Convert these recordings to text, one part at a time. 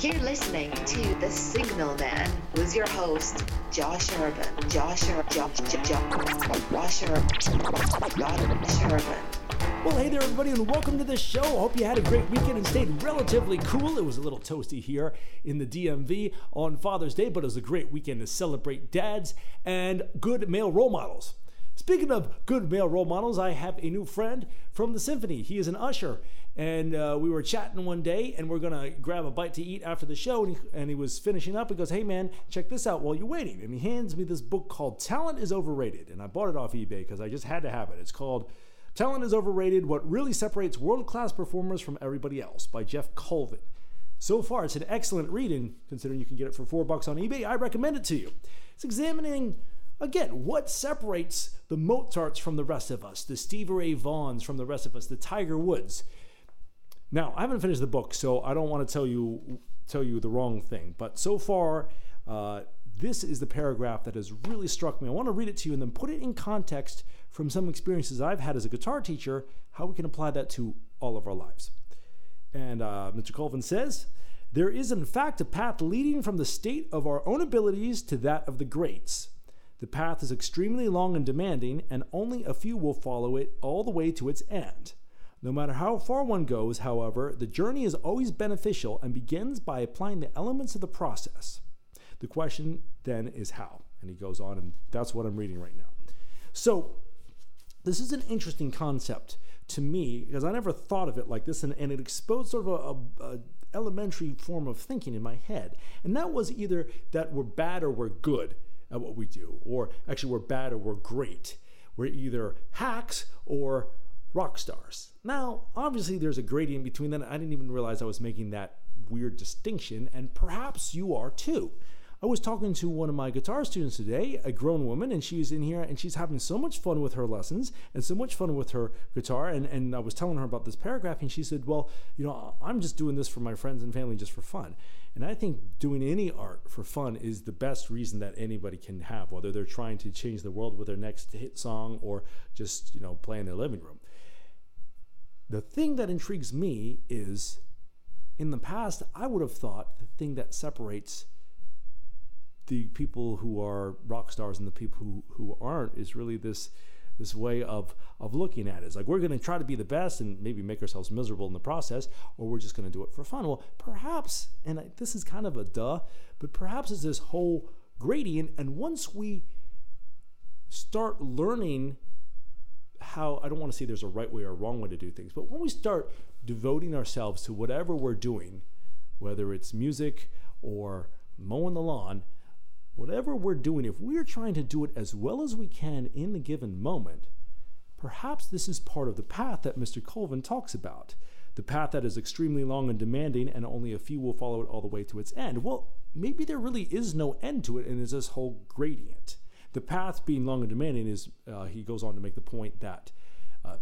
You're listening to The Signal Man with your host, Josh Urban. Josh Urban. Josh, Urban. Josh Urban. Well, hey there, everybody, and welcome to the show. Hope you had a great weekend and stayed relatively cool. It was a little toasty here in the DMV on Father's Day, but it was a great weekend to celebrate dads and good male role models. Speaking of good male role models, I have a new friend from the symphony. He is an usher, and uh, we were chatting one day, and we're gonna grab a bite to eat after the show. And he, and he was finishing up. He goes, "Hey man, check this out while you're waiting." And he hands me this book called "Talent Is Overrated," and I bought it off eBay because I just had to have it. It's called "Talent Is Overrated: What Really Separates World-Class Performers from Everybody Else" by Geoff Colvin. So far, it's an excellent reading, considering you can get it for four bucks on eBay, I recommend it to you. It's examining Again, what separates the Mozarts from the rest of us, the Stevie Ray Vaughns from the rest of us, the Tiger Woods? Now, I haven't finished the book, so I don't want to tell you tell you the wrong thing. But so far, uh, this is the paragraph that has really struck me. I want to read it to you and then put it in context from some experiences I've had as a guitar teacher, how we can apply that to all of our lives. And uh, Mr. Colvin says, there is in fact a path leading from the state of our own abilities to that of the greats. The path is extremely long and demanding, and only a few will follow it all the way to its end. No matter how far one goes, however, the journey is always beneficial and begins by applying the elements of the process. The question then is how. And he goes on, and that's what I'm reading right now. So, this is an interesting concept to me because I never thought of it like this, and, and it exposed sort of a, a, a elementary form of thinking in my head. And that was either that we're bad or we're good at what we do, or actually we're bad or we're great. We're either hacks or rock stars. Now, obviously, there's a gradient between that. I didn't even realize I was making that weird distinction, and perhaps you are too. I was talking to one of my guitar students today, a grown woman, and she's in here and she's having so much fun with her lessons and so much fun with her guitar. And, and I was telling her about this paragraph, and she said, Well, you know, I'm just doing this for my friends and family just for fun. And I think doing any art for fun is the best reason that anybody can have, whether they're trying to change the world with their next hit song or just, you know, play in their living room. The thing that intrigues me is in the past, I would have thought the thing that separates the people who are rock stars and the people who, who aren't is really this this way of of looking at it. It's like we're going to try to be the best and maybe make ourselves miserable in the process, or we're just going to do it for fun. Well, perhaps, and I, this is kind of a duh, but perhaps it's this whole gradient. And once we start learning how I don't want to say there's a right way or a wrong way to do things, but when we start devoting ourselves to whatever we're doing, whether it's music or mowing the lawn, whatever we're doing, if we're trying to do it as well as we can in the given moment, perhaps this is part of the path that Mr. Colvin talks about. The path that is extremely long and demanding, and only a few will follow it all the way to its end. Well, maybe there really is no end to it, and it's this whole gradient. The path being long and demanding is, uh, he goes on to make the point that uh,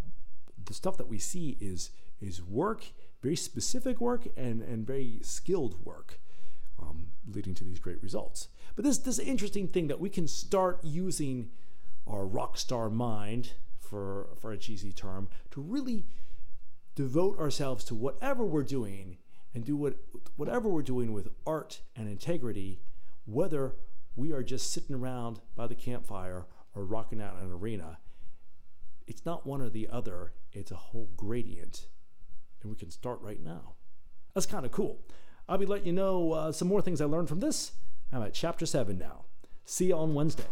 the stuff that we see is is work, very specific work, and and very skilled work, um, leading to these great results. But this this interesting thing that we can start using our rock star mind for for a cheesy term to really devote ourselves to whatever we're doing and do what whatever we're doing with art and integrity, whether we are just sitting around by the campfire or rocking out in an arena. It's not one or the other, it's a whole gradient. And we can start right now. That's kind of cool. I'll be letting you know uh, some more things I learned from this I'm at chapter 7 now. See you on Wednesday.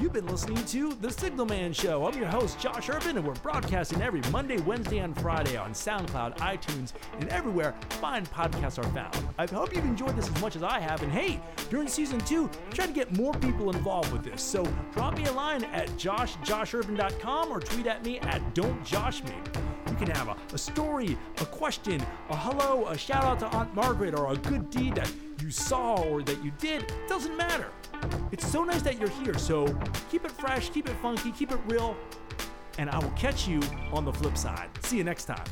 You've been listening to The Signal Man Show. I'm your host, Josh Urban, and we're broadcasting every Monday, Wednesday, and Friday on SoundCloud, iTunes, and everywhere fine podcasts are found. I hope you've enjoyed this as much as I have. And hey, during season two, try to get more people involved with this. So drop me a line at joshjoshurban.com or tweet at me at don'tjoshme. Can have a, a story, a question, a hello, a shout out to Aunt Margaret, or a good deed that you saw or that you did. Doesn't matter. It's so nice that you're here. So keep it fresh, keep it funky, keep it real, and I will catch you on the flip side. See you next time.